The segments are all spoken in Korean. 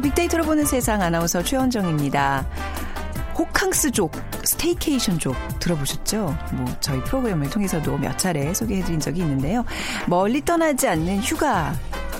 빅데이터로 보는 세상 아나운서 최원정입니다. 호캉스족, 스테이케이션족 들어보셨죠? 뭐 저희 프로그램을 통해서도 몇 차례 소개해드린 적이 있는데요. 멀리 떠나지 않는 휴가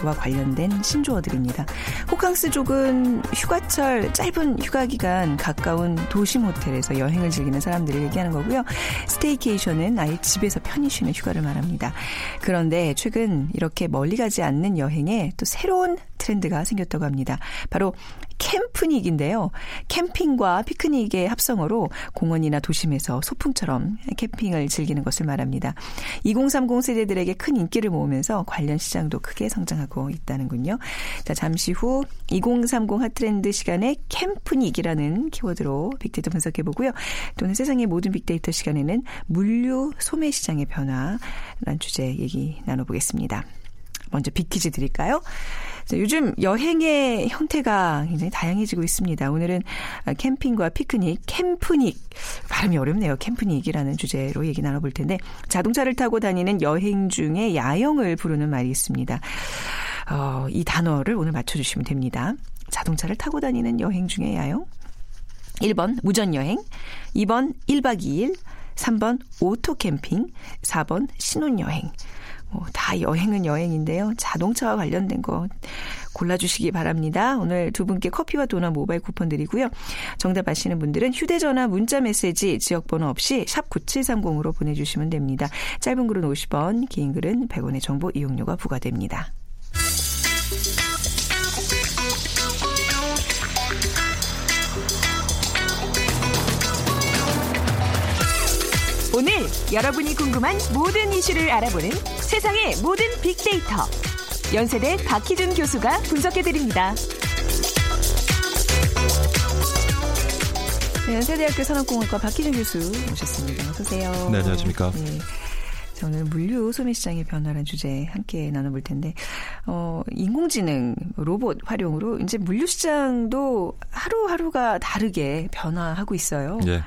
와 관련된 신조어들입니다. 호캉스족은 휴가철 짧은 휴가 기간 가까운 도심 호텔에서 여행을 즐기는 사람들을 얘기하는 거고요. 스테이케이션은 아예 집에서 편히 쉬는 휴가를 말합니다. 그런데 최근 이렇게 멀리 가지 않는 여행에 또 새로운 트렌드가 생겼다고 합니다. 바로 캠프닉인데요. 캠핑과 피크닉의 합성어로 공원이나 도심에서 소풍처럼 캠핑을 즐기는 것을 말합니다. 2030 세대들에게 큰 인기를 모으면서 관련 시장도 크게 성장하고 있다는군요. 자, 잠시 후 2030 핫트렌드 시간에 캠프닉이라는 키워드로 빅데이터 분석해 보고요. 또는 세상의 모든 빅데이터 시간에는 물류 소매 시장의 변화라는 주제 얘기 나눠보겠습니다. 먼저 빅퀴즈 드릴까요? 요즘 여행의 형태가 굉장히 다양해지고 있습니다. 오늘은 캠핑과 피크닉, 캠프닉. 발음이 어렵네요. 캠프닉이라는 주제로 얘기 나눠볼 텐데 자동차를 타고 다니는 여행 중에 야영을 부르는 말이 있습니다. 어, 이 단어를 오늘 맞춰주시면 됩니다. 자동차를 타고 다니는 여행 중에 야영. 1번 무전여행, 2번 1박 2일, 3번 오토캠핑, 4번 신혼여행. 뭐 다 여행은 여행인데요. 자동차와 관련된 거 골라주시기 바랍니다. 오늘 두 분께 커피와 도넛 모바일 쿠폰 드리고요. 정답 아시는 분들은 휴대전화 문자 메시지 지역번호 없이 샵 9730으로 보내주시면 됩니다. 짧은 글은 50원, 긴 글은 100원의 정보 이용료가 부과됩니다. 오늘 여러분이 궁금한 모든 이슈를 알아보는 세상의 모든 빅데이터. 연세대 박희준 교수가 분석해드립니다. 네, 연세대학교 산업공학과 박희준 교수 모셨습니다. 어서 오세요. 네, 안녕하십니까. 네. 오늘 물류 소매 시장의 변화라는 주제 함께 나눠볼 텐데, 어, 인공지능, 로봇 활용으로 이제 물류 시장도 하루하루가 다르게 변화하고 있어요. 네.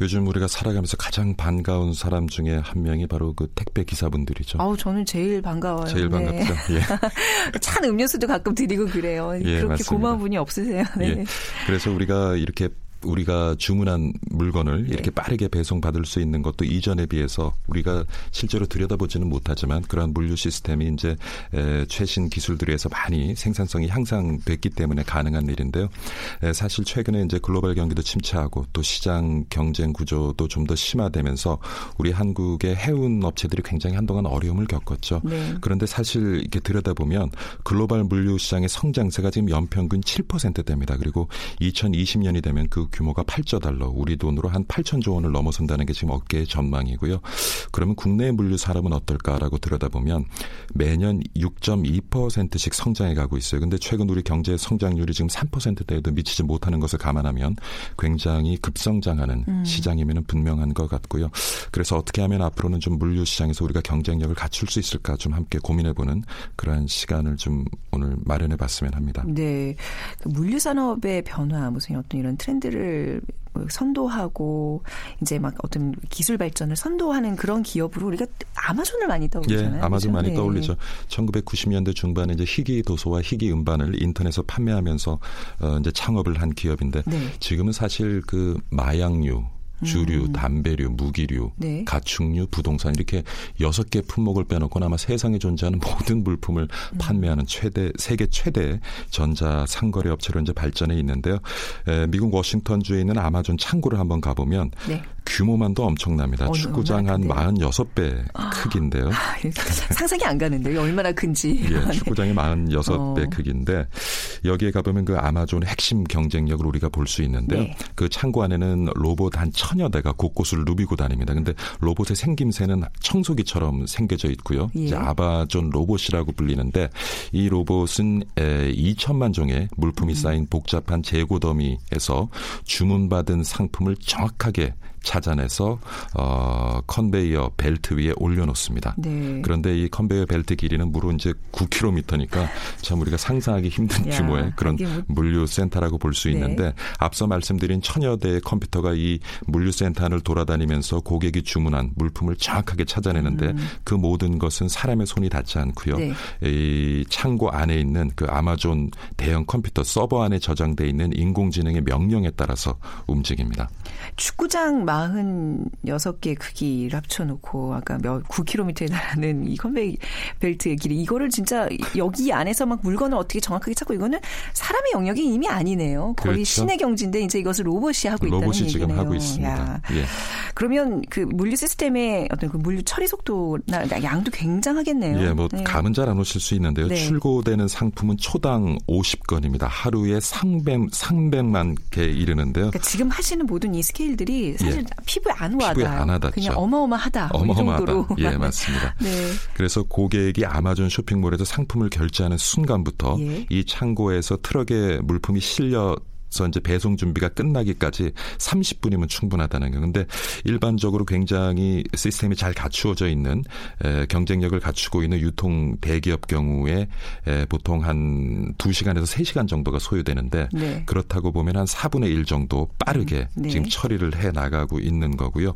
요즘 우리가 살아가면서 가장 반가운 사람 중에 한 명이 바로 그 택배 기사분들이죠. 아우 저는 제일 반가워요. 제일 네. 반갑죠. 예. 찬 음료수도 가끔 드리고 그래요. 예, 그렇게 맞습니다. 고마운 분이 없으세요. 네. 예. 그래서 우리가 이렇게 우리가 주문한 물건을 네. 이렇게 빠르게 배송받을 수 있는 것도 이전에 비해서 우리가 실제로 들여다보지는 못하지만 그러한 물류 시스템이 이제 에, 최신 기술들에서 많이 생산성이 향상됐기 때문에 가능한 일인데요. 에, 사실 최근에 이제 글로벌 경기도 침체하고 또 시장 경쟁 구조도 좀 더 심화되면서 우리 한국의 해운 업체들이 굉장히 한동안 어려움을 겪었죠. 네. 그런데 사실 이렇게 들여다보면 글로벌 물류 시장의 성장세가 지금 연평균 7%대입니다. 그리고 2020년이 되면 그 규모가 8조 달러, 우리 돈으로 한 8천조 원을 넘어선다는 게 지금 업계의 전망이고요. 그러면 국내 물류 산업은 어떨까라고 들여다보면 매년 6.2%씩 성장해 가고 있어요. 근데 최근 우리 경제 성장률이 지금 3%대에도 미치지 못하는 것을 감안하면 굉장히 급성장하는 음. 시장이면 분명한 것 같고요. 그래서 어떻게 하면 앞으로는 좀 물류 시장에서 우리가 경쟁력을 갖출 수 있을까 좀 함께 고민해보는 그러한 시간을 좀 오늘 마련해 봤으면 합니다. 네, 그 물류 산업의 변화 무슨 어떤 이런 트렌드를 기술을 선도하고 이제 막 어떤 기술 발전을 선도하는 그런 기업으로 우리가 아마존을 많이 떠올리잖아요. 예, 아마존 그렇죠? 많이 네. 떠올리죠. 1990년대 중반에 이제 희귀 도서와 희귀 음반을 인터넷에서 판매하면서 어 이제 창업을 한 기업인데 네. 지금은 사실 그 마약류 주류, 음. 담배류, 무기류, 네. 가축류, 부동산 이렇게 여섯 개 품목을 빼놓고 아마 세상에 존재하는 모든 물품을 음. 판매하는 최대 세계 최대 전자 상거래 업체로 이제 발전해 있는데요. 에, 미국 워싱턴 주에 있는 아마존 창고를 한번 가보면 네. 규모만도 엄청납니다. 어느, 축구장 한 46배 아, 크기인데요. 아, 상상이 안 가는데요. 얼마나 큰지. 예, 축구장이 46배 어. 크기인데 여기에 가보면 그 아마존의 핵심 경쟁력을 우리가 볼 수 있는데요. 네. 그 창고 안에는 로봇 한천 여 대가 곳곳을 누비고 다닙니다. 근데 로봇의 생김새는 청소기처럼 생겨져 있고요. 예. 이제 아마존 로봇이라고 불리는데 이 로봇은 에, 2천만 종의 물품이 음. 쌓인 복잡한 재고 더미에서 주문받은 상품을 정확하게 찾아내서 어 컨베이어 벨트 위에 올려놓습니다. 네. 그런데 이 컨베이어 벨트 길이는 무려 이제 9km니까 참 우리가 상상하기 힘든 야, 규모의 그런 뭐... 물류 센터라고 볼수 네. 있는데 네. 앞서 말씀드린 천여 대의 컴퓨터가 이 물류 센터 안을 돌아다니면서 고객이 주문한 물품을 정확하게 찾아내는데 음. 그 모든 것은 사람의 손이 닿지 않고요. 네. 이 창고 안에 있는 그 아마존 대형 컴퓨터 서버 안에 저장돼 있는 인공지능의 명령에 따라서 움직입니다. 축구장 46개 크기를 합쳐놓고 아까 몇 9km에 달하는 이 컨베이 벨트의 길이 이거를 진짜 여기 안에서 막 물건을 어떻게 정확하게 찾고 이거는 사람의 영역이 이미 아니네요. 거의 그렇죠. 신의 경지인데 이제 이것을 로봇이 하고 있다는 로봇이 얘기네요. 지금 하고 있습니다. 예. 그러면 그 물류 시스템의 어떤 그 물류 처리 속도나 양도 굉장하겠네요. 예, 뭐 네. 감은 잘 안 오실 수 있는데요. 네. 출고되는 상품은 초당 50건입니다. 하루에 300, 300만 개 이르는데요. 그러니까 지금 하시는 모든 이 스케일들이 사실 예. 피부에 안 와닿아요. 피부에 안 와닿죠. 그냥 어마어마하다. 뭐 어마어마하다. 예, 맞습니다. 네. 그래서 고객이 아마존 쇼핑몰에서 상품을 결제하는 순간부터 예. 이 창고에서 트럭에 물품이 실려 서 이제 배송 준비가 끝나기까지 30분이면 충분하다는 거. 근데 일반적으로 굉장히 시스템이 잘 갖추어져 있는 에, 경쟁력을 갖추고 있는 유통 대기업 경우에 에, 보통 한 2시간에서 3시간 정도가 소요되는데 네. 그렇다고 보면 한 4분의 1 정도 빠르게 음, 네. 지금 처리를 해 나가고 있는 거고요.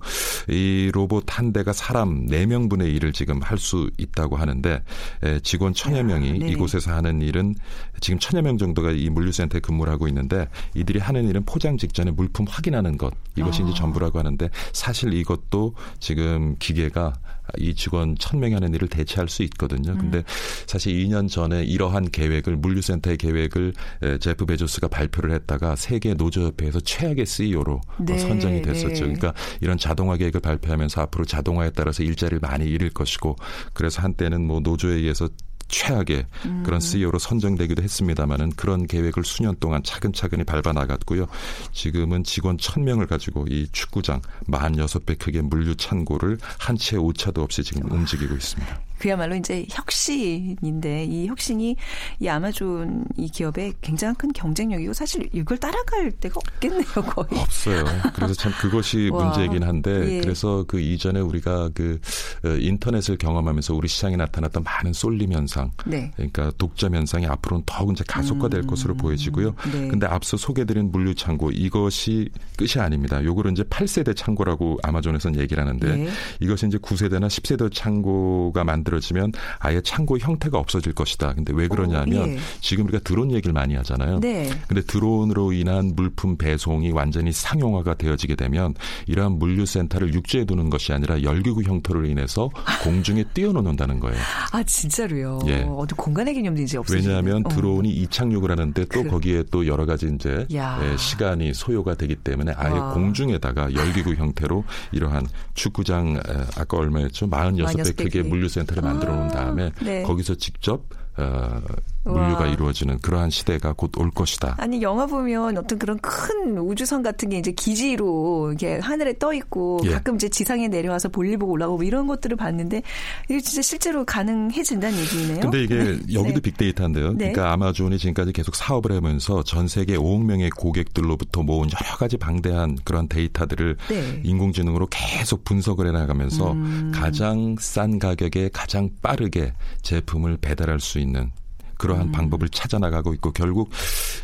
이 로봇 한 대가 사람 4명분의 일을 지금 할 수 있다고 하는데 에, 직원 천여 명이 네. 이곳에서 하는 일은 지금 천여 명 정도가 이 물류센터에 근무를 하고 있는데 이들이 하는 일은 포장 직전에 물품 확인하는 것 이것이 아. 이제 전부라고 하는데 사실 이것도 지금 기계가 이 직원 천명이 하는 일을 대체할 수 있거든요. 음. 근데 사실 2년 전에 이러한 계획을 물류센터의 계획을 제프 베조스가 발표를 했다가 세계 노조협회에서 최악의 CEO로 네, 선정이 됐었죠. 네. 그러니까 이런 자동화 계획을 발표하면서 앞으로 자동화에 따라서 일자리를 많이 잃을 것이고 그래서 한때는 뭐 노조에 의해서 최악의 음. 그런 CEO로 선정되기도 했습니다마는 그런 계획을 수년 동안 차근차근히 밟아 나갔고요. 지금은 직원 1000명을 가지고 이 축구장 46배 크게 물류 창고를 한 채 오차도 없이 지금 움직이고 있습니다. 그야말로 이제 혁신인데 이 혁신이 이 아마존 이 기업의 굉장히 큰 경쟁력이고 사실 이걸 따라갈 데가 없겠네요 거의 없어요. 그래서 참 그것이 문제이긴 한데 예. 그래서 그 이전에 우리가 그 어, 인터넷을 경험하면서 우리 시장에 나타났던 많은 쏠림 현상, 네. 그러니까 독점 현상이 앞으로는 더욱 이제 가속화될 음. 것으로 보여지고요. 네. 근데 앞서 소개드린 물류 창고 이것이 끝이 아닙니다. 요거를 이제 8세대 창고라고 아마존에서는 얘기를 하는데 네. 이것이 이제 9세대나 10세대 창고가 만든 만들어지면 아예 창고 형태가 없어질 것이다. 근데 왜 그러냐면 오, 예. 지금 우리가 드론 얘기를 많이 하잖아요. 네. 근데 드론으로 인한 물품 배송이 완전히 상용화가 되어지게 되면 이러한 물류센터를 육지에 두는 것이 아니라 열기구 형태로 인해서 공중에 띄워놓는다는 거예요. 아 진짜로요? 예. 어디 공간의 개념도 이제 없어요. 왜냐하면 어. 드론이 이착륙을 하는데 또 그. 거기에 또 여러 가지 이제 예, 시간이 소요가 되기 때문에 아예 와. 공중에다가 열기구 형태로 이러한 축구장 아까 얼마였죠? 46배 크기의 물류센터를 아, 만들어 놓은 다음에 네. 거기서 직접 어, 물류가 와. 이루어지는 그러한 시대가 곧 올 것이다. 아니 영화 보면 어떤 그런 큰 우주선 같은 게 이제 기지로 이게 하늘에 떠 있고 예. 가끔 이제 지상에 내려와서 볼일 보고 올라오고 이런 것들을 봤는데 이게 진짜 실제로 가능해진다는 얘기네요. 근데 이게 네. 여기도 네. 빅데이터인데요. 네. 그러니까 아마존이 지금까지 계속 사업을 하면서 전 세계 5억 명의 고객들로부터 모은 여러 가지 방대한 그런 데이터들을 네. 인공지능으로 계속 분석을 해 나가면서 음. 가장 싼 가격에 가장 빠르게 제품을 배달할 수 있는 Außenstehenden. 그러한 음. 방법을 찾아나가고 있고 결국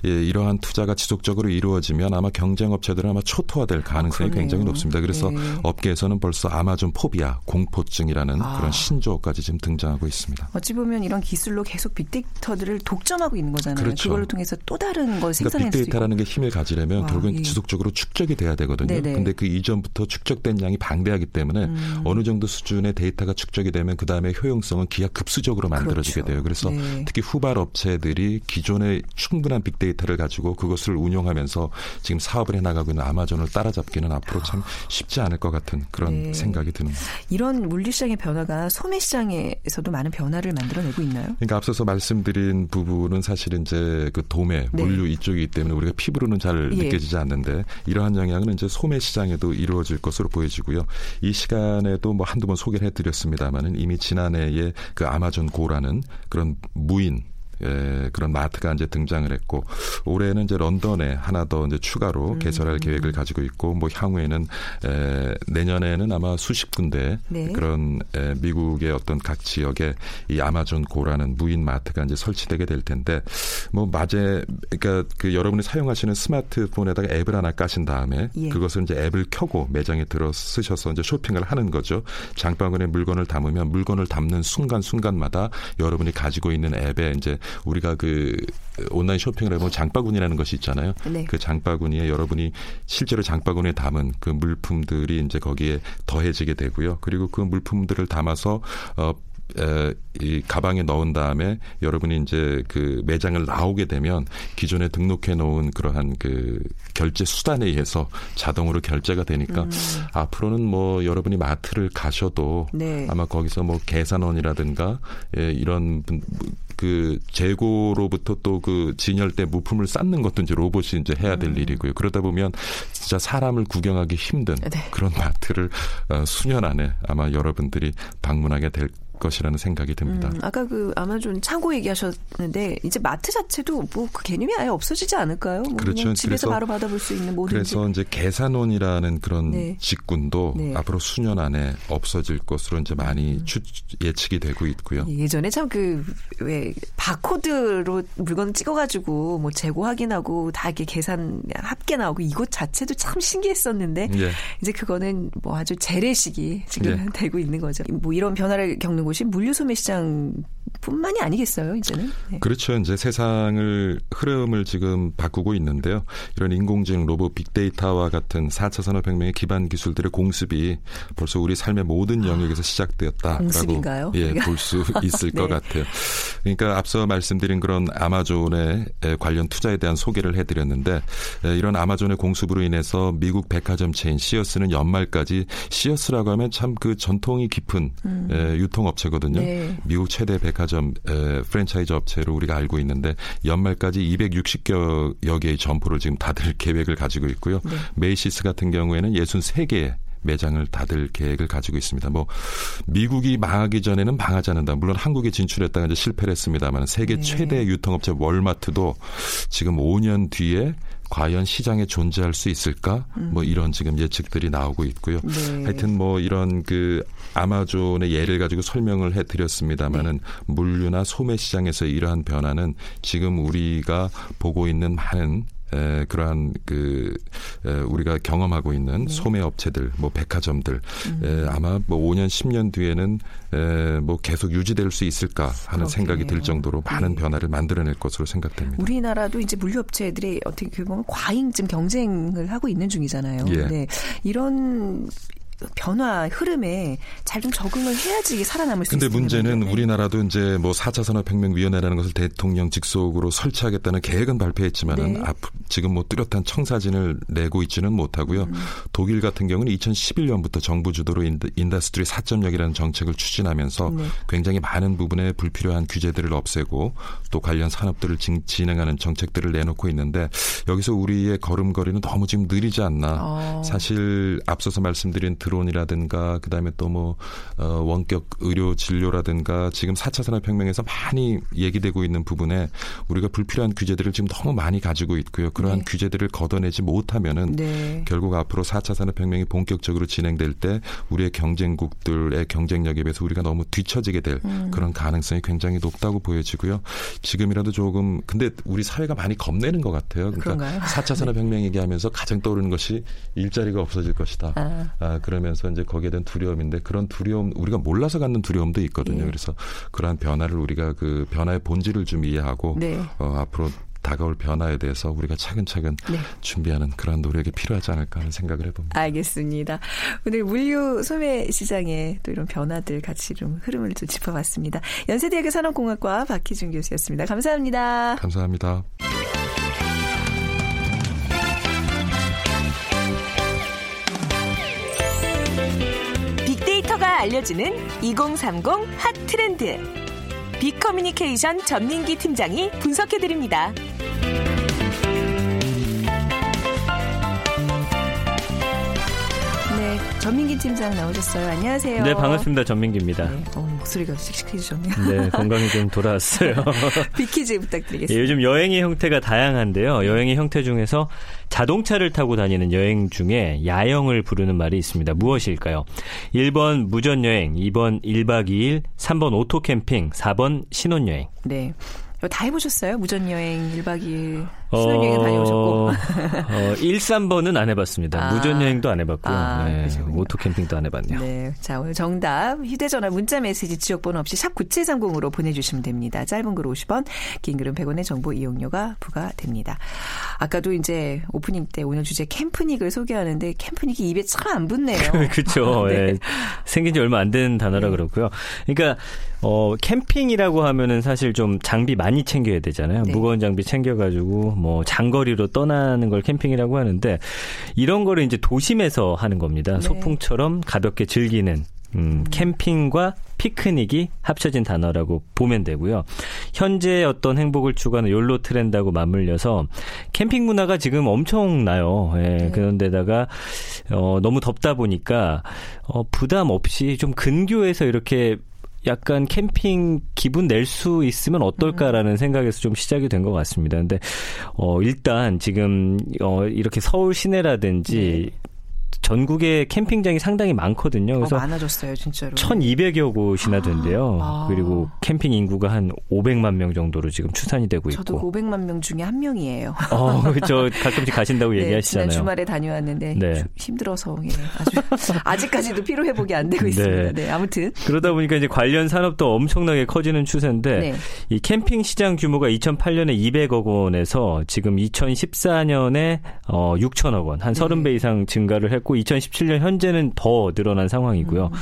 예, 이러한 투자가 지속적으로 이루어지면 아마 경쟁 업체들은 아마 초토화될 가능성이 아, 굉장히 높습니다. 그래서 네. 업계에서는 벌써 아마존 포비아 공포증이라는 아. 그런 신조어까지 지금 등장하고 있습니다. 어찌 보면 이런 기술로 계속 빅데이터들을 독점하고 있는 거잖아요. 그렇죠. 그걸 통해서 또 다른 걸 생산할 그러니까 빅데이터라는 게 힘을 가지려면 와, 결국은 예. 지속적으로 축적이 돼야 되거든요. 네네. 근데 그 이전부터 축적된 양이 방대하기 때문에 음. 어느 정도 수준의 데이터가 축적이 되면 그 다음에 효용성은 기하 급수적으로 만들어지게 그렇죠. 돼요. 그래서 네. 특히 후 개발 업체들이 기존의 충분한 빅데이터를 가지고 그것을 운용하면서 지금 사업을 해나가고 있는 아마존을 따라잡기는 앞으로 참 쉽지 않을 것 같은 그런 네. 생각이 듭니다. 이런 물리시장의 변화가 소매시장에서도 많은 변화를 만들어내고 있나요? 그러니까 앞서서 말씀드린 부분은 사실 이제 그 도매, 네. 물류 이쪽이기 때문에 우리가 피부로는 잘 예. 느껴지지 않는데 이러한 영향은 이제 소매시장에도 이루어질 것으로 보여지고요. 이 시간에도 뭐 한두 번 소개를 해드렸습니다만은 이미 지난해에 그 아마존 고라는 그런 무인 에, 그런 마트가 이제 등장을 했고 올해는 이제 런던에 하나 더 이제 추가로 음. 개설할 계획을 가지고 있고 뭐 향후에는 에, 내년에는 아마 수십 군데 네. 그런 에, 미국의 어떤 각 지역에 이 아마존 고라는 무인 마트가 이제 설치되게 될 텐데 뭐 마제 그러니까 그 여러분이 사용하시는 스마트폰에다가 앱을 하나 까신 다음에 예. 그것을 이제 앱을 켜고 매장에 들어 쓰셔서 이제 쇼핑을 하는 거죠. 장바구니에 물건을 담으면 물건을 담는 순간 순간마다 여러분이 가지고 있는 앱에 이제 우리가 그 온라인 쇼핑을 해보면 장바구니라는 것이 있잖아요. 네. 그 장바구니에 여러분이 실제로 장바구니에 담은 그 물품들이 이제 거기에 더해지게 되고요. 그리고 그 물품들을 담아서 어, 에, 이 가방에 넣은 다음에 여러분이 이제 그 매장을 나오게 되면 기존에 등록해 놓은 그러한 그 결제 수단에 의해서 자동으로 결제가 되니까 음. 앞으로는 뭐 여러분이 마트를 가셔도 네. 아마 거기서 뭐 계산원이라든가 예, 이런 분, 그 재고로부터 또 그 진열대 무품을 쌓는 것도 이제 로봇이 이제 해야 될 음. 일이고요. 그러다 보면 진짜 사람을 구경하기 힘든 네. 그런 마트를 어, 수년 안에 아마 여러분들이 방문하게 될 것이라는 생각이 듭니다. 음, 아까 그 아마존 창고 얘기하셨는데 이제 마트 자체도 뭐 그 개념이 아예 없어지지 않을까요? 뭐 그렇죠. 집에서 바로 받아볼 수 있는 모든 그래서 이제 계산원이라는 그런 네. 직군도 네. 앞으로 수년 안에 없어질 것으로 이제 많이 음. 추, 예측이 되고 있고요. 예전에 참 그 왜 바코드로 물건 찍어가지고 뭐 재고 확인하고 다 이렇게 계산 합계 나오고 이것 자체도 참 신기했었는데 예. 이제 그거는 뭐 아주 재래식이 지금 예. 되고 있는 거죠. 뭐 이런 변화를 겪는 곳이 물류소매 시장 뿐만이 아니겠어요, 이제는. 네. 그렇죠. 이제 세상을 흐름을 지금 바꾸고 있는데요. 이런 인공지능, 로봇, 빅데이터와 같은 4차 산업혁명의 기반 기술들의 공습이 벌써 우리 삶의 모든 아, 영역에서 시작되었다라고 공습인가요? 예, 볼 수 있을 네. 것 같아요. 그러니까 앞서 말씀드린 그런 아마존의 관련 투자에 대한 소개를 해드렸는데 이런 아마존의 공습으로 인해서 미국 백화점 체인 시어스는 연말까지 시어스라고 하면 참 그 전통이 깊은 음. 유통업체거든요. 네. 미국 최대 백화점 에, 프랜차이즈 업체로 우리가 알고 있는데 연말까지 260여 개의 점포를 지금 닫을 계획을 가지고 있고요. 네. 메이시스 같은 경우에는 63개 매장을 닫을 계획을 가지고 있습니다. 뭐 미국이 망하기 전에는 망하지 않는다. 물론 한국에 진출했다가 이제 실패를 했습니다만 세계 네. 최대 유통업체 월마트도 지금 5년 뒤에 과연 시장에 존재할 수 있을까? 음. 뭐 이런 지금 예측들이 나오고 있고요. 네. 하여튼 뭐 이런 그 아마존의 예를 가지고 설명을 해드렸습니다만은 네. 물류나 소매 시장에서 이러한 변화는 지금 우리가 보고 있는 많은 에, 그러한 그 에, 우리가 경험하고 있는 네. 소매 업체들, 뭐 백화점들 음. 에, 아마 뭐 5년, 10년 뒤에는 에, 뭐 계속 유지될 수 있을까 하는 그렇겠네요. 생각이 들 정도로 많은 네. 변화를 만들어낼 것으로 생각됩니다. 우리나라도 이제 물류업체들이 어떻게 보면 과잉 좀 경쟁을 하고 있는 중이잖아요. 예. 네. 이런 변화 흐름에 잘 좀 적응을 해야지 살아남을 수 있습니다. 근데 문제는 네. 우리나라도 이제 뭐 4차 산업혁명위원회라는 것을 대통령 직속으로 설치하겠다는 계획은 발표했지만은 네. 앞, 지금 뭐 뚜렷한 청사진을 내고 있지는 못하고요. 음. 독일 같은 경우는 2011년부터 정부 주도로 Industry 4.0이라는 정책을 추진하면서 네. 굉장히 많은 부분에 불필요한 규제들을 없애고 또 관련 산업들을 진행하는 정책들을 내놓고 있는데 여기서 우리의 걸음걸이는 너무 지금 느리지 않나. 어. 사실 앞서서 말씀드린 드론이라든가 그다음에 또 뭐 어, 원격 의료 진료라든가 지금 4차 산업혁명에서 많이 얘기되고 있는 부분에 우리가 불필요한 규제들을 지금 너무 많이 가지고 있고요. 그러한 네. 규제들을 걷어내지 못하면은 네. 결국 앞으로 4차 산업혁명이 본격적으로 진행될 때 우리의 경쟁국들의 경쟁력에 비해서 우리가 너무 뒤처지게 될 음. 그런 가능성이 굉장히 높다고 보여지고요. 지금이라도 조금 근데 우리 사회가 많이 겁내는 것 같아요. 그러니까 그런가요? 4차 산업혁명 얘기하면서 가장 떠오르는 것이 일자리가 없어질 것이다. 아. 아, 그 러면서 이제 거기에 대한 두려움인데 그런 두려움 우리가 몰라서 갖는 두려움도 있거든요. 예. 그래서 그러한 변화를 우리가 그 변화의 본질을 좀 이해하고 네. 어, 앞으로 다가올 변화에 대해서 우리가 차근차근 네. 준비하는 그런 노력이 필요하지 않을까 하는 생각을 해봅니다. 알겠습니다. 오늘 물류 소매 시장의 또 이런 변화들 같이 좀 흐름을 좀 짚어봤습니다. 연세대학교 산업공학과 박희준 교수였습니다. 감사합니다. 감사합니다. 알려주는 2030 핫 트렌드. 빅커뮤니케이션 전민기 팀장이 분석해드립니다. 전민기 팀장 나오셨어요. 안녕하세요. 네, 반갑습니다. 전민기입니다. 네, 어, 목소리가 씩씩해지셨네요. 네, 건강이 좀 돌아왔어요. 빅퀴즈 부탁드리겠습니다. 예, 요즘 여행의 형태가 다양한데요. 여행의 형태 중에서 자동차를 타고 다니는 여행 중에 야영을 부르는 말이 있습니다. 무엇일까요? 1번 무전여행, 2번 1박 2일, 3번 오토캠핑, 4번 신혼여행. 네. 다 해보셨어요? 무전여행 1박 2일 신혼여행 어, 다녀오셨고. 어, 1, 3번은 안 해봤습니다. 아, 무전여행도 안 해봤고요. 아, 네, 오토캠핑도 안 해봤네요. 네. 자, 오늘 정답 휴대전화 문자 메시지 지역번호 없이 샵 9730으로 보내주시면 됩니다. 짧은 글 50원, 긴 글은 100원의 정보 이용료가 부과됩니다. 아까도 이제 오프닝 때 오늘 주제 캠프닉을 소개하는데 캠프닉이 입에 참 안 붙네요. 그렇죠. 네. 네. 생긴 지 얼마 안 된 단어라 네. 그렇고요. 그러니까 어, 캠핑이라고 하면은 사실 좀 장비 많이 챙겨야 되잖아요. 네. 무거운 장비 챙겨가지고 뭐 장거리로 떠나는 걸 캠핑이라고 하는데 이런 거를 이제 도심에서 하는 겁니다. 네. 소풍처럼 가볍게 즐기는 음, 캠핑과 피크닉이 합쳐진 단어라고 보면 되고요. 현재 어떤 행복을 추구하는 욜로 트렌드하고 맞물려서 캠핑 문화가 지금 엄청나요. 예, 네. 그런데다가 어, 너무 덥다 보니까 어, 부담 없이 좀 근교에서 이렇게 약간 캠핑 기분 낼 수 있으면 어떨까라는 음. 생각에서 좀 시작이 된 것 같습니다. 근데 어 일단 지금 어 이렇게 서울 시내라든지 네. 전국에 캠핑장이 상당히 많거든요. 그래서 어, 많아졌어요, 진짜로. 1,200여 곳이나 된대요. 아. 그리고 캠핑 인구가 한 500만 명 정도로 지금 추산이 되고 있고. 저도 500만 명 중에 한 명이에요. 어, 저 가끔씩 가신다고 네, 얘기하시잖아요. 지난 주말에 다녀왔는데 네. 힘들어서 예, 아주 아직까지도 피로 회복이 안 되고 있습니다. 네. 네. 아무튼 그러다 보니까 이제 관련 산업도 엄청나게 커지는 추세인데 네. 이 캠핑 시장 규모가 2008년에 200억 원에서 지금 2014년에 어 6천억 원, 한 30배 이상 증가를 했고 2017년 현재는 더 늘어난 상황이고요. 음.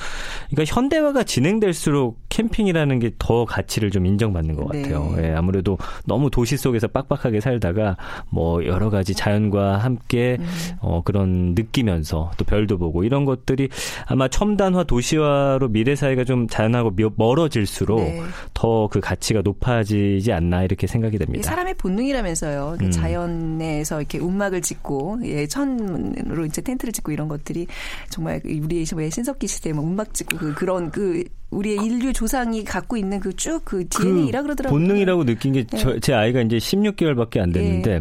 그러니까 현대화가 진행될수록 캠핑이라는 게 더 가치를 좀 인정받는 것 네. 같아요. 네. 예, 아무래도 너무 도시 속에서 빡빡하게 살다가 뭐 여러 가지 자연과 함께 음. 어, 그런 느끼면서 또 별도 보고 이런 것들이 아마 첨단화 도시화로 미래 사회가 좀 자연하고 멀어질수록 네. 더그 가치가 높아지지 않나 이렇게 생각이 됩니다. 사람의 본능이라면서요. 그 음. 자연에서 이렇게 움막을 짓고 예, 천으로 이제 텐트를 짓고 이런 것들이 정말 우리의 신석기 시대에 뭐 움막 짓고 그 그런 그 우리의 인류 조상이 갖고 있는 그 쭉그 그 DNA라 그 그러더라고요. 본능이라고 느낀 게제 네. 아이가 이제 16개월밖에 안 됐는데 네.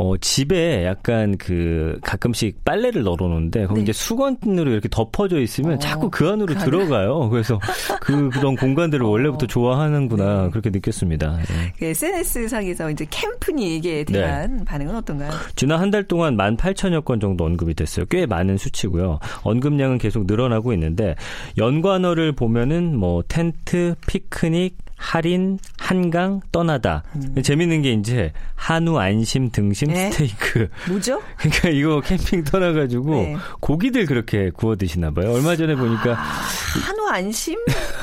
어 집에 약간 그 가끔씩 빨래를 널어놓는데 거기 네. 이제 수건으로 이렇게 덮어져 있으면 어, 자꾸 그 안으로 그 들어가요. 그래서 그 그런 공간들을 어. 원래부터 좋아하는구나 네. 그렇게 느꼈습니다. 네. 그 SNS 상에서 이제 캠프닉에 대한 네. 반응은 어떤가요? 지난 한 달 동안 18,000여 건 정도 언급이 됐어요. 꽤 많은 수치고요. 언급량은 계속 늘어나고 있는데 연관어를 보면은 뭐 텐트, 피크닉, 할인, 한강, 떠나다. 음. 재밌는 게 이제 한우 안심 등심 네? 스테이크. 뭐죠? 그러니까 이거 캠핑 떠나가지고 네. 고기들 그렇게 구워 드시나 봐요. 얼마 전에 보니까 아, 한우 안심?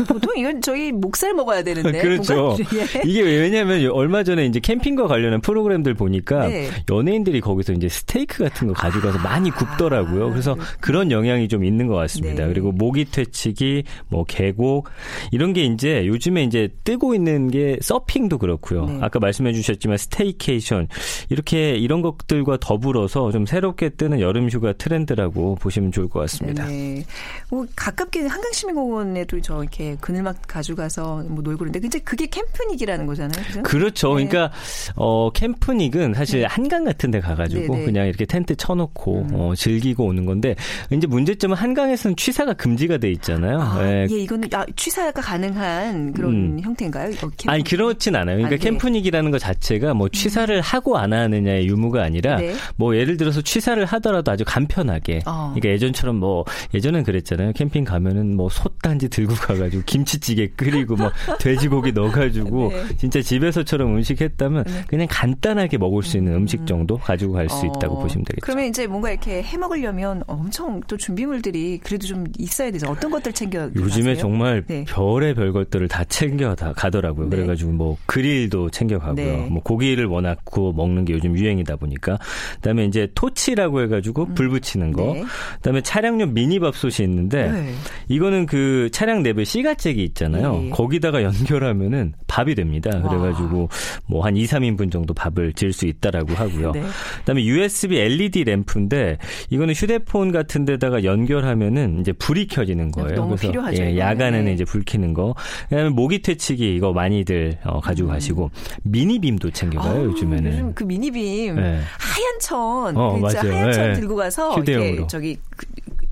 보통 이건 저희 목살 먹어야 되는데. 그렇죠. 예. 이게 왜냐면 얼마 전에 이제 캠핑과 관련한 프로그램들 보니까 네. 연예인들이 거기서 이제 스테이크 같은 거 가져가서 아. 많이 굽더라고요. 그래서 그런 영향이 좀 있는 것 같습니다. 네. 그리고 모기 퇴치기, 뭐 계곡 이런 게 이제 요즘에 이제 뜨고 있는 게 서핑도 그렇고요. 네. 아까 말씀해 주셨지만 staycation 이렇게 이런 것들과 더불어서 좀 새롭게 뜨는 여름 휴가 트렌드라고 보시면 좋을 것 같습니다. 네. 뭐 가깝게 한강시민공원에도 저 이렇게 그늘막 가져가서 뭐 놀고 그러는데 근데 그게 캠프닉이라는 거잖아요. 그죠? 그렇죠. 네. 그러니까 어 캠프닉은 사실 네. 한강 같은 데 가가지고 네, 네. 그냥 이렇게 텐트 쳐놓고 음. 어, 즐기고 오는 건데 이제 문제점은 한강에서는 취사가 금지가 돼 있잖아요. 아, 예, 이거는 아, 취사가 가능한 그런 음. 형 형태인가요? 아니 그렇진 않아요. 그러니까 아, 네. 캠프닉이라는 것 자체가 뭐 취사를 음. 하고 안 하느냐의 유무가 아니라 네. 뭐 예를 들어서 취사를 하더라도 아주 간편하게. 어. 그러니까 예전처럼 뭐 예전엔 그랬잖아요. 캠핑 가면은 뭐 솥단지 들고 가가지고 김치찌개 끓이고 뭐 돼지고기 넣어가지고 네. 진짜 집에서처럼 음식 했다면 네. 그냥 간단하게 먹을 수 있는 음. 식 정도 가지고 갈수 어. 있다고 보시면 되겠죠. 그러면 이제 뭔가 이렇게 해 먹으려면 엄청 또 준비물들이 그래도 좀 있어야 되죠. 어떤 것들 챙겨? 요즘에 가세요? 정말 네. 별의 별 것들을 다 챙겨 다 가더라고요. 네. 그래가지고 그래가지고 뭐 그릴도 챙겨가고요. 네. 뭐 고기를 워낙 구워 먹는 게 요즘 유행이다 보니까 그다음에 이제 토치라고 해가지고 음. 불 붙이는 거. 네. 그다음에 차량용 미니밥솥이 있는데 네. 이거는 그 차량 내부에 씨가잭이 있잖아요. 네. 거기다가 연결하면은 밥이 됩니다. 그래가지고 뭐 한 2, 3인분 정도 밥을 지을 수 있다라고 하고요. 네. 그다음에 USB LED 램프인데 이거는 휴대폰 같은 데다가 연결하면은 이제 불이 켜지는 거예요. 너무 그래서 필요하죠. 예, 야간에는 이제 불 켜는 거. 그다음에 모기 퇴치기 이거 많이들 어, 가지고 음. 가시고 미니빔도 챙겨가요 아, 요즘에는. 요즘 그 미니빔 네. 하얀 천, 어, 그 하얀 천 네. 들고 가서 휴대용으로. 저기 그,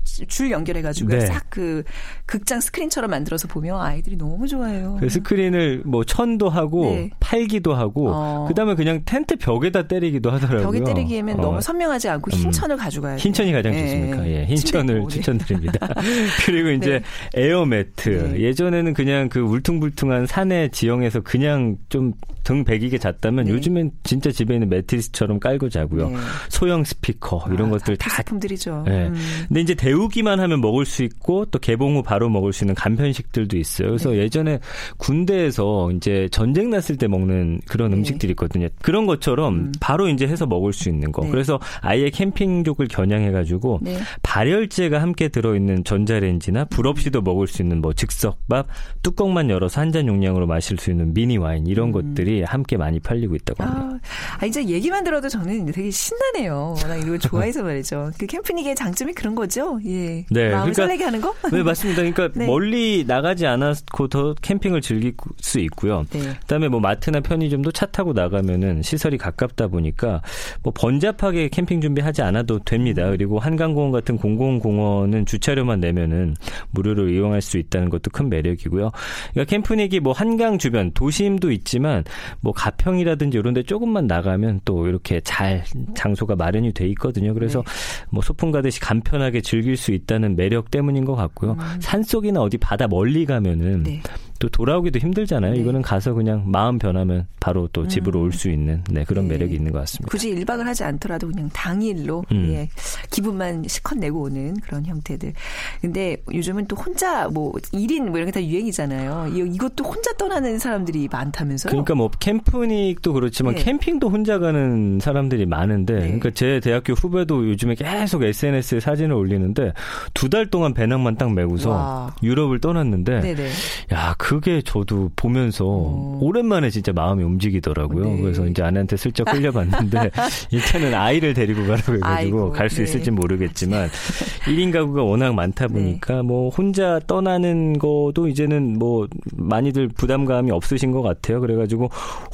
줄 연결해가지고 네. 싹그 극장 스크린처럼 만들어서 보면 아이들이 너무 좋아해요. 그 스크린을 뭐 천도 하고 네. 팔기도 하고 어. 그다음에 그냥 텐트 벽에다 때리기도 하더라고요. 벽에 때리기에는 어. 너무 선명하지 않고 흰 음. 천을 가져가야 돼요. 흰 천이 가장 네. 좋습니까? 예, 흰 천을 네. 추천드립니다. 그리고 이제 네. 에어 매트 네. 예전에는 그냥 그 울퉁불퉁한 산의 지형에서 그냥 좀등 배기게 잤다면 요즘엔 진짜 집에 있는 매트리스처럼 깔고 자고요. 소형 스피커 이런 아, 것들 다 제품들이죠. 예. 음. 근데 이제 데우기만 하면 먹을 수 있고 또 개봉 후 바로 먹을 수 있는 간편식들도 있어요. 그래서 네. 예전에 군대에서 이제 전쟁 났을 때 먹는 그런 네. 음식들이 있거든요. 그런 것처럼 음. 바로 이제 해서 먹을 수 있는 거. 네. 그래서 아예 캠핑족을 겨냥해 가지고 네. 발열제가 함께 들어 있는 전자레인지나 불 없이도 먹을 수 있는 뭐 즉석밥, 뚜껑만 열어서 한 잔 용량으로 마실 수 있는 미니 와인 이런 음. 것들이 함께 많이 팔리고 있다고 합니다. 아, 아, 이제 얘기만 들어도 저는 되게 신나네요. 워낙 이거 좋아해서 말이죠. 그 캠핑의 장점이 그런 거죠. 예. 네. 마음 그러니까, 설레게 하는 거? 네, 맞습니다. 그러니까 네. 멀리 나가지 않았고 더 캠핑을 즐길 수 있고요. 네. 그다음에 뭐 마트나 편의점도 차 타고 나가면은 시설이 가깝다 보니까 뭐 번잡하게 캠핑 준비하지 않아도 됩니다. 음. 그리고 한강공원 같은 공공공원은 주차료만 내면은 무료로 이용할 수 있다는 것도 큰 매력이고요. 그러니까 캠프닉이 뭐 한강 주변 도심도 있지만 뭐 가평이라든지 이런 데 조금만 나가면 또 이렇게 잘 장소가 마련이 돼 있거든요. 그래서 네. 뭐 소풍 가듯이 간편하게 즐길 수 있다는 매력 때문인 것 같고요. 음. 산속이나 어디 바다 멀리 가면은 네. 또 돌아오기도 힘들잖아요. 네. 이거는 가서 그냥 마음 변하면 바로 또 집으로 음. 올수 있는 네, 그런 네. 매력이 있는 것 같습니다. 굳이 1박을 하지 않더라도 그냥 당일로 음. 예, 기분만 시컷 내고 오는 그런 형태들. 근데 요즘은 또 혼자 뭐 1인 뭐 이런 게 다 유행이잖아요. 이것도 혼자 떠나는 사람들이 많다면서요? 그러니까 뭐 캠프닉도 그렇지만 네. 캠핑도 혼자 가는 사람들이 많은데 네. 그러니까 제 대학교 후배도 요즘에 계속 SNS에 사진을 올리는데 두 달 동안 배낭만 딱 메고서 와. 유럽을 떠났는데 네네. 야, 그게 저도 보면서 오. 오랜만에 진짜 마음이 움직이더라고요. 네. 그래서 이제 아내한테 슬쩍 끌려봤는데 일단은 아이를 데리고 가라고 해가지고 갈 수 있을지 네. 모르겠지만 1인 가구가 워낙 많다 보니까 네. 뭐 혼자 떠나는 거도 이제는 뭐 많이들 부담감이 없으신 것 같아요. 그래가지고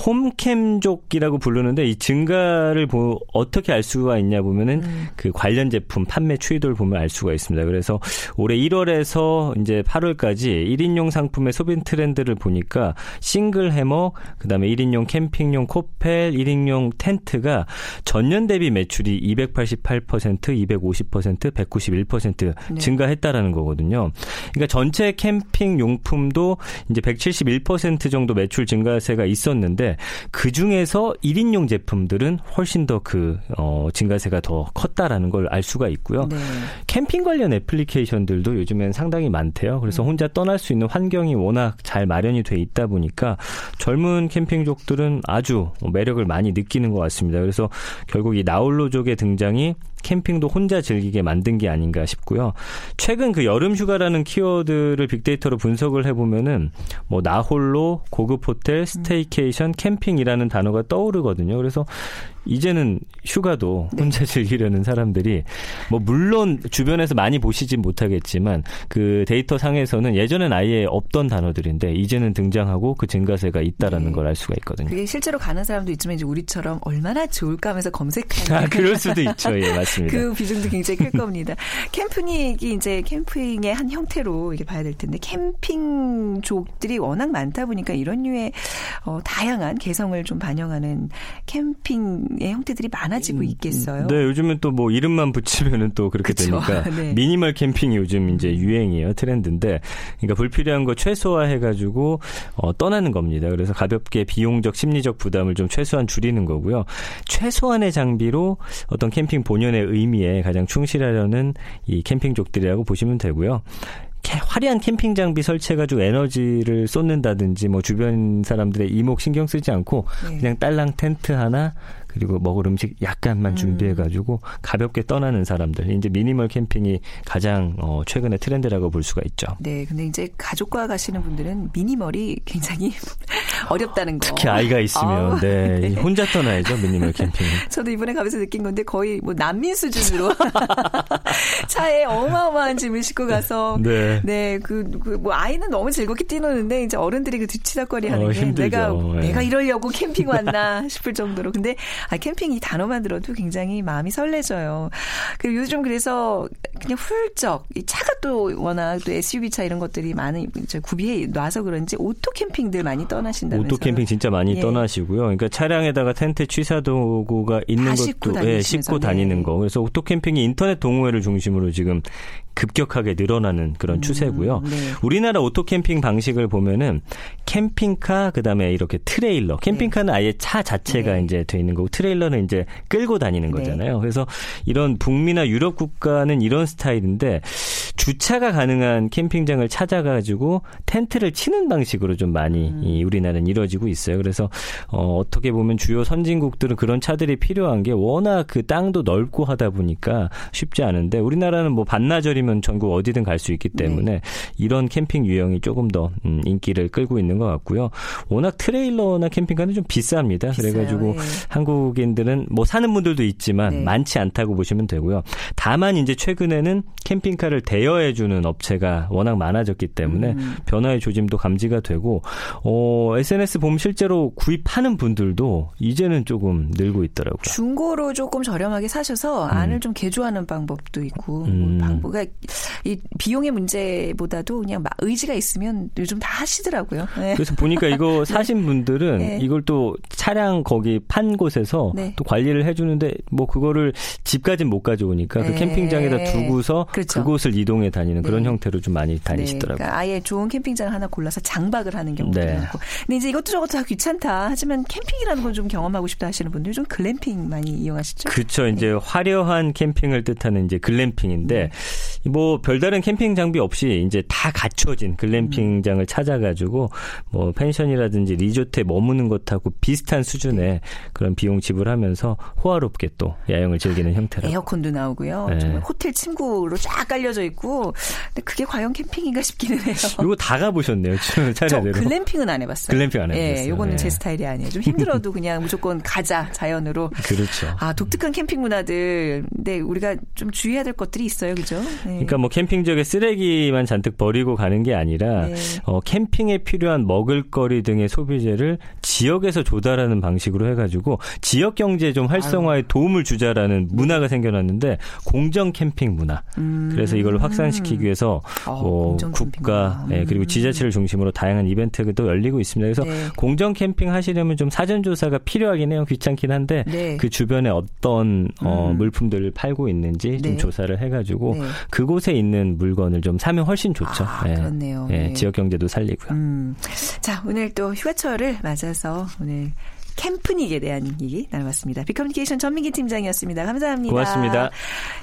홈캠족이라고 부르는데 이 증가를 보, 어떻게 알 수가 있냐 보면은 음. 그 관련 제품 판매 추이도를 보면 알 수가 있습니다. 그래서 올해 1월에서 이제 8월까지 1인용 상품의 소비 트렌드를 보니까 싱글 해머, 그다음에 1인용 캠핑용 코펠, 1인용 텐트가 전년 대비 매출이 288%, 250%, 191% 네. 증가했다라는 거거든요. 그러니까 전체 캠핑 용품도 이제 171% 정도 매출 증가세가 있었는데 그 중에서 1인용 제품들은 훨씬 더그 어, 증가세가 더 컸다라는 걸 알 수가 있고요. 네. 캠핑 관련 애플리케이션들도 요즘엔 상당히 많대요. 그래서 음. 혼자 떠날 수 있는 환경이 워낙 워낙 잘 마련이 돼 있다 보니까 젊은 캠핑족들은 아주 매력을 많이 느끼는 것 같습니다. 그래서 결국 이 나홀로족의 등장이 캠핑도 혼자 즐기게 만든 게 아닌가 싶고요. 최근 그 여름 휴가라는 키워드를 빅데이터로 분석을 해보면은 뭐 나홀로, 고급 호텔, staycation, 캠핑이라는 단어가 떠오르거든요. 그래서 이제는 휴가도 네. 혼자 즐기려는 사람들이 뭐 물론 주변에서 많이 보시진 못하겠지만 그 데이터 상에서는 예전엔 아예 없던 단어들인데 이제는 등장하고 그 증가세가 있다라는 네. 걸알 수가 있거든요. 그게 실제로 가는 사람도 있지만 이제 우리처럼 얼마나 좋을까 하면서 검색하는 아, 그럴 수도 있죠. 예, 맞습니다. 그 비중도 굉장히 클 겁니다. 캠프닉이 이제 캠핑의 한 형태로 이렇게 봐야 될 텐데 캠핑족들이 워낙 많다 보니까 이런 류의 어, 다양한 개성을 좀 반영하는 캠핑 의 형태들이 많아지고 있겠어요. 네, 요즘은 또 뭐 이름만 붙이면은 또 그렇게 그쵸? 되니까 네. 미니멀 캠핑이 요즘 이제 유행이에요, 트렌드인데, 그러니까 불필요한 거 최소화해가지고 어, 떠나는 겁니다. 그래서 가볍게 비용적, 심리적 부담을 좀 최소한 줄이는 거고요. 최소한의 장비로 어떤 캠핑 본연의 의미에 가장 충실하려는 이 캠핑족들이라고 보시면 되고요. 화려한 캠핑 장비 설치해가지고 에너지를 쏟는다든지 뭐 주변 사람들의 이목 신경 쓰지 않고 네. 그냥 딸랑 텐트 하나 그리고 먹을 음식 약간만 음. 준비해가지고 가볍게 떠나는 사람들. 이제 미니멀 캠핑이 가장 어, 최근의 트렌드라고 볼 수가 있죠. 네, 근데 이제 가족과 가시는 분들은 미니멀이 굉장히 어렵다는 거. 특히 아이가 있으면 아, 네, 네, 혼자 떠나야죠 미니멀 캠핑. 저도 이번에 가면서 느낀 건데 거의 뭐 난민 수준으로 차에 어마어마한 짐을 싣고 가서 네, 네 그 뭐 그 뭐 아이는 너무 즐겁게 뛰노는데 이제 어른들이 그 뒤치다꺼리 하는 어, 게 힘들죠. 내가 네. 내가 이러려고 캠핑 왔나 싶을 정도로 근데 아, 캠핑 이 단어만 들어도 굉장히 마음이 설레져요. 그리고 요즘 그래서 그냥 훌쩍 이 차가 또 워낙 또 SUV 차 이런 것들이 많은 구비해 놔서 그런지 오토 캠핑들 많이 떠나신다면서요. 오토 캠핑 진짜 많이 예. 떠나시고요. 그러니까 차량에다가 텐트 취사 도구가 있는 것도 예, 싣고 다니는 네. 거. 그래서 오토 캠핑이 인터넷 동호회를 중심으로 지금 급격하게 늘어나는 그런 음, 추세고요. 네. 우리나라 오토 캠핑 방식을 보면은 캠핑카 그다음에 이렇게 트레일러. 캠핑카는 네. 아예 차 자체가 네. 이제 돼 있는 거고 트레일러는 이제 끌고 다니는 네. 거잖아요. 그래서 이런 북미나 유럽 국가는 이런 스타일인데 주차가 가능한 캠핑장을 찾아가지고 텐트를 치는 방식으로 좀 많이 음. 이 우리나라는 이루어지고 있어요. 그래서 어, 어떻게 보면 주요 선진국들은 그런 차들이 필요한 게 워낙 그 땅도 넓고 하다 보니까 쉽지 않은데 우리나라는 뭐 반나절이면 전국 어디든 갈 수 있기 네. 때문에 네. 이런 캠핑 유형이 조금 더 음, 인기를 끌고 있는 것 같고요. 워낙 트레일러나 캠핑카는 좀 비쌉니다. 비싸요. 그래가지고 네. 한국인들은 뭐 사는 분들도 있지만 네. 많지 않다고 보시면 되고요. 다만 이제 최근에는 캠핑카를 대여 대여해주는 업체가 워낙 많아졌기 때문에 음. 변화의 조짐도 감지가 되고 어, SNS 보면 실제로 구입하는 분들도 이제는 조금 늘고 있더라고요. 중고로 조금 저렴하게 사셔서 음. 안을 좀 개조하는 방법도 있고 음. 뭐 방법 그러니까 이 비용의 문제보다도 그냥 의지가 있으면 요즘 다 하시더라고요. 네. 그래서 보니까 이거 네. 사신 분들은 네. 이걸 또 차량 거기 판 곳에서 네. 또 관리를 해주는데 뭐 그거를 집까지 못 가져오니까 그 네. 캠핑장에다 두고서 그렇죠. 그곳을 이동 이동해 다니는 그런 네. 형태로 좀 많이 다니시더라고요. 네. 그러니까 아예 좋은 캠핑장 하나 골라서 장박을 하는 경우도 네. 많고. 근데 이제 이것도 저것도 다 귀찮다. 하지만 캠핑이라는 걸좀 경험하고 싶다 하시는 분들 좀 글램핑 많이 이용하시죠? 그렇죠. 이제 네. 화려한 캠핑을 뜻하는 이제 글램핑인데 네. 뭐 별다른 캠핑 장비 없이 이제 다 갖춰진 글램핑장을 음. 찾아가지고 뭐 펜션이라든지 리조트에 머무는 것하고 비슷한 수준의 네. 그런 비용 지불하면서 호화롭게 또 야영을 즐기는 형태로. 에어컨도 나오고요. 정말 호텔 침구로 쫙 깔려져 있고 있고 근데 그게 과연 캠핑인가 싶기는 해요. 이거 다 가보셨네요. 저 글램핑은 안 해봤어요. 글램핑 안 해봤어요. 예, 요거는 네. 제 스타일이 아니에요. 좀 힘들어도 그냥 무조건 가자 자연으로. 그렇죠. 아 독특한 캠핑 문화들. 근데 우리가 좀 주의해야 될 것들이 있어요, 그죠? 네. 그러니까 뭐 캠핑 지역에 쓰레기만 잔뜩 버리고 가는 게 아니라 네. 어, 캠핑에 필요한 먹을거리 등의 소비재를 지역에서 조달하는 방식으로 해가지고 지역 경제 좀 활성화에 아유. 도움을 주자라는 문화가 생겨났는데 공정 캠핑 문화. 음. 그래서 이걸 확 확산시키기 위해서 어, 뭐 국가 예, 그리고 음. 지자체를 중심으로 다양한 이벤트도 열리고 있습니다. 그래서 네. 공정 캠핑 하시려면 좀 사전 조사가 필요하긴 해요. 귀찮긴 한데 네. 그 주변에 어떤 어, 음. 물품들을 팔고 있는지 좀 네. 조사를 해가지고 네. 그곳에 있는 물건을 좀 사면 훨씬 좋죠. 아, 예. 그렇네요. 예, 네. 지역 경제도 살리고요. 음. 자 오늘 또 휴가철을 맞아 서 오늘 캠프닉에 대한 얘기 나눠봤습니다. 비커뮤니케이션 전민기 팀장이었습니다. 감사합니다. 고맙습니다.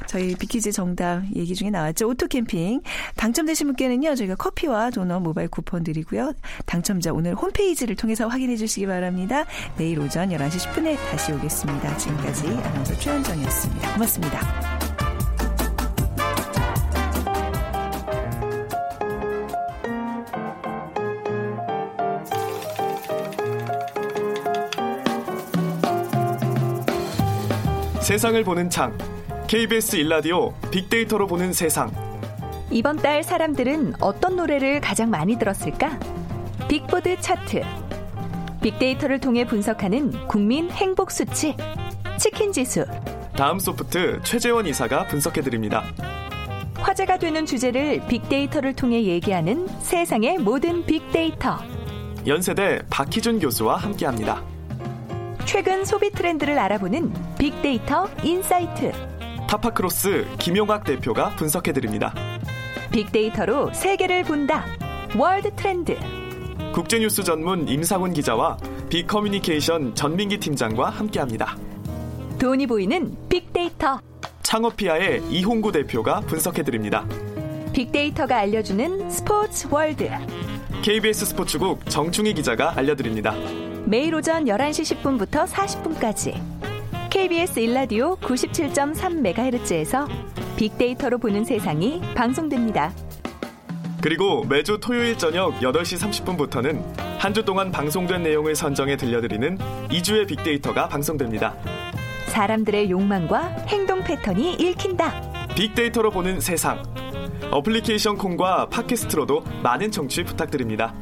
저희 빅퀴즈 정답 얘기 중에 나왔죠. 오토캠핑. 당첨되신 분께는요. 저희가 커피와 도넛 모바일 쿠폰 드리고요. 당첨자 오늘 홈페이지를 통해서 확인해 주시기 바랍니다. 내일 오전 11시 10분에 다시 오겠습니다. 지금까지 아나운서 최현정이었습니다. 고맙습니다. 세상을 보는 창 KBS 일라디오 빅데이터로 보는 세상 이번 달 사람들은 어떤 노래를 가장 많이 들었을까? 빅보드 차트 빅데이터를 통해 분석하는 국민 행복 수치 치킨 지수 다음 소프트 최재원 이사가 분석해 드립니다. 화제가 되는 주제를 빅데이터를 통해 얘기하는 세상의 모든 빅데이터 연세대 박희준 교수와 함께합니다. 최근 소비 트렌드를 알아보는 빅데이터 인사이트. 타파크로스 김용학 대표가 분석해드립니다. 빅데이터로 세계를 본다. 월드 트렌드. 국제뉴스 전문 임상훈 기자와 빅커뮤니케이션 전민기 팀장과 함께합니다. 돈이 보이는 빅데이터. 창업피아의 이홍구 대표가 분석해드립니다. 빅데이터가 알려주는 스포츠 월드. KBS 스포츠국 정충희 기자가 알려드립니다. 매일 오전 11시 10분부터 40분까지 KBS 일라디오 97.3MHz에서 빅데이터로 보는 세상이 방송됩니다. 그리고 매주 토요일 저녁 8시 30분부터는 한 주 동안 방송된 내용을 선정해 들려드리는 2주의 빅데이터가 방송됩니다. 사람들의 욕망과 행동 패턴이 읽힌다. 빅데이터로 보는 세상. 어플리케이션 콩과 팟캐스트로도 많은 청취 부탁드립니다.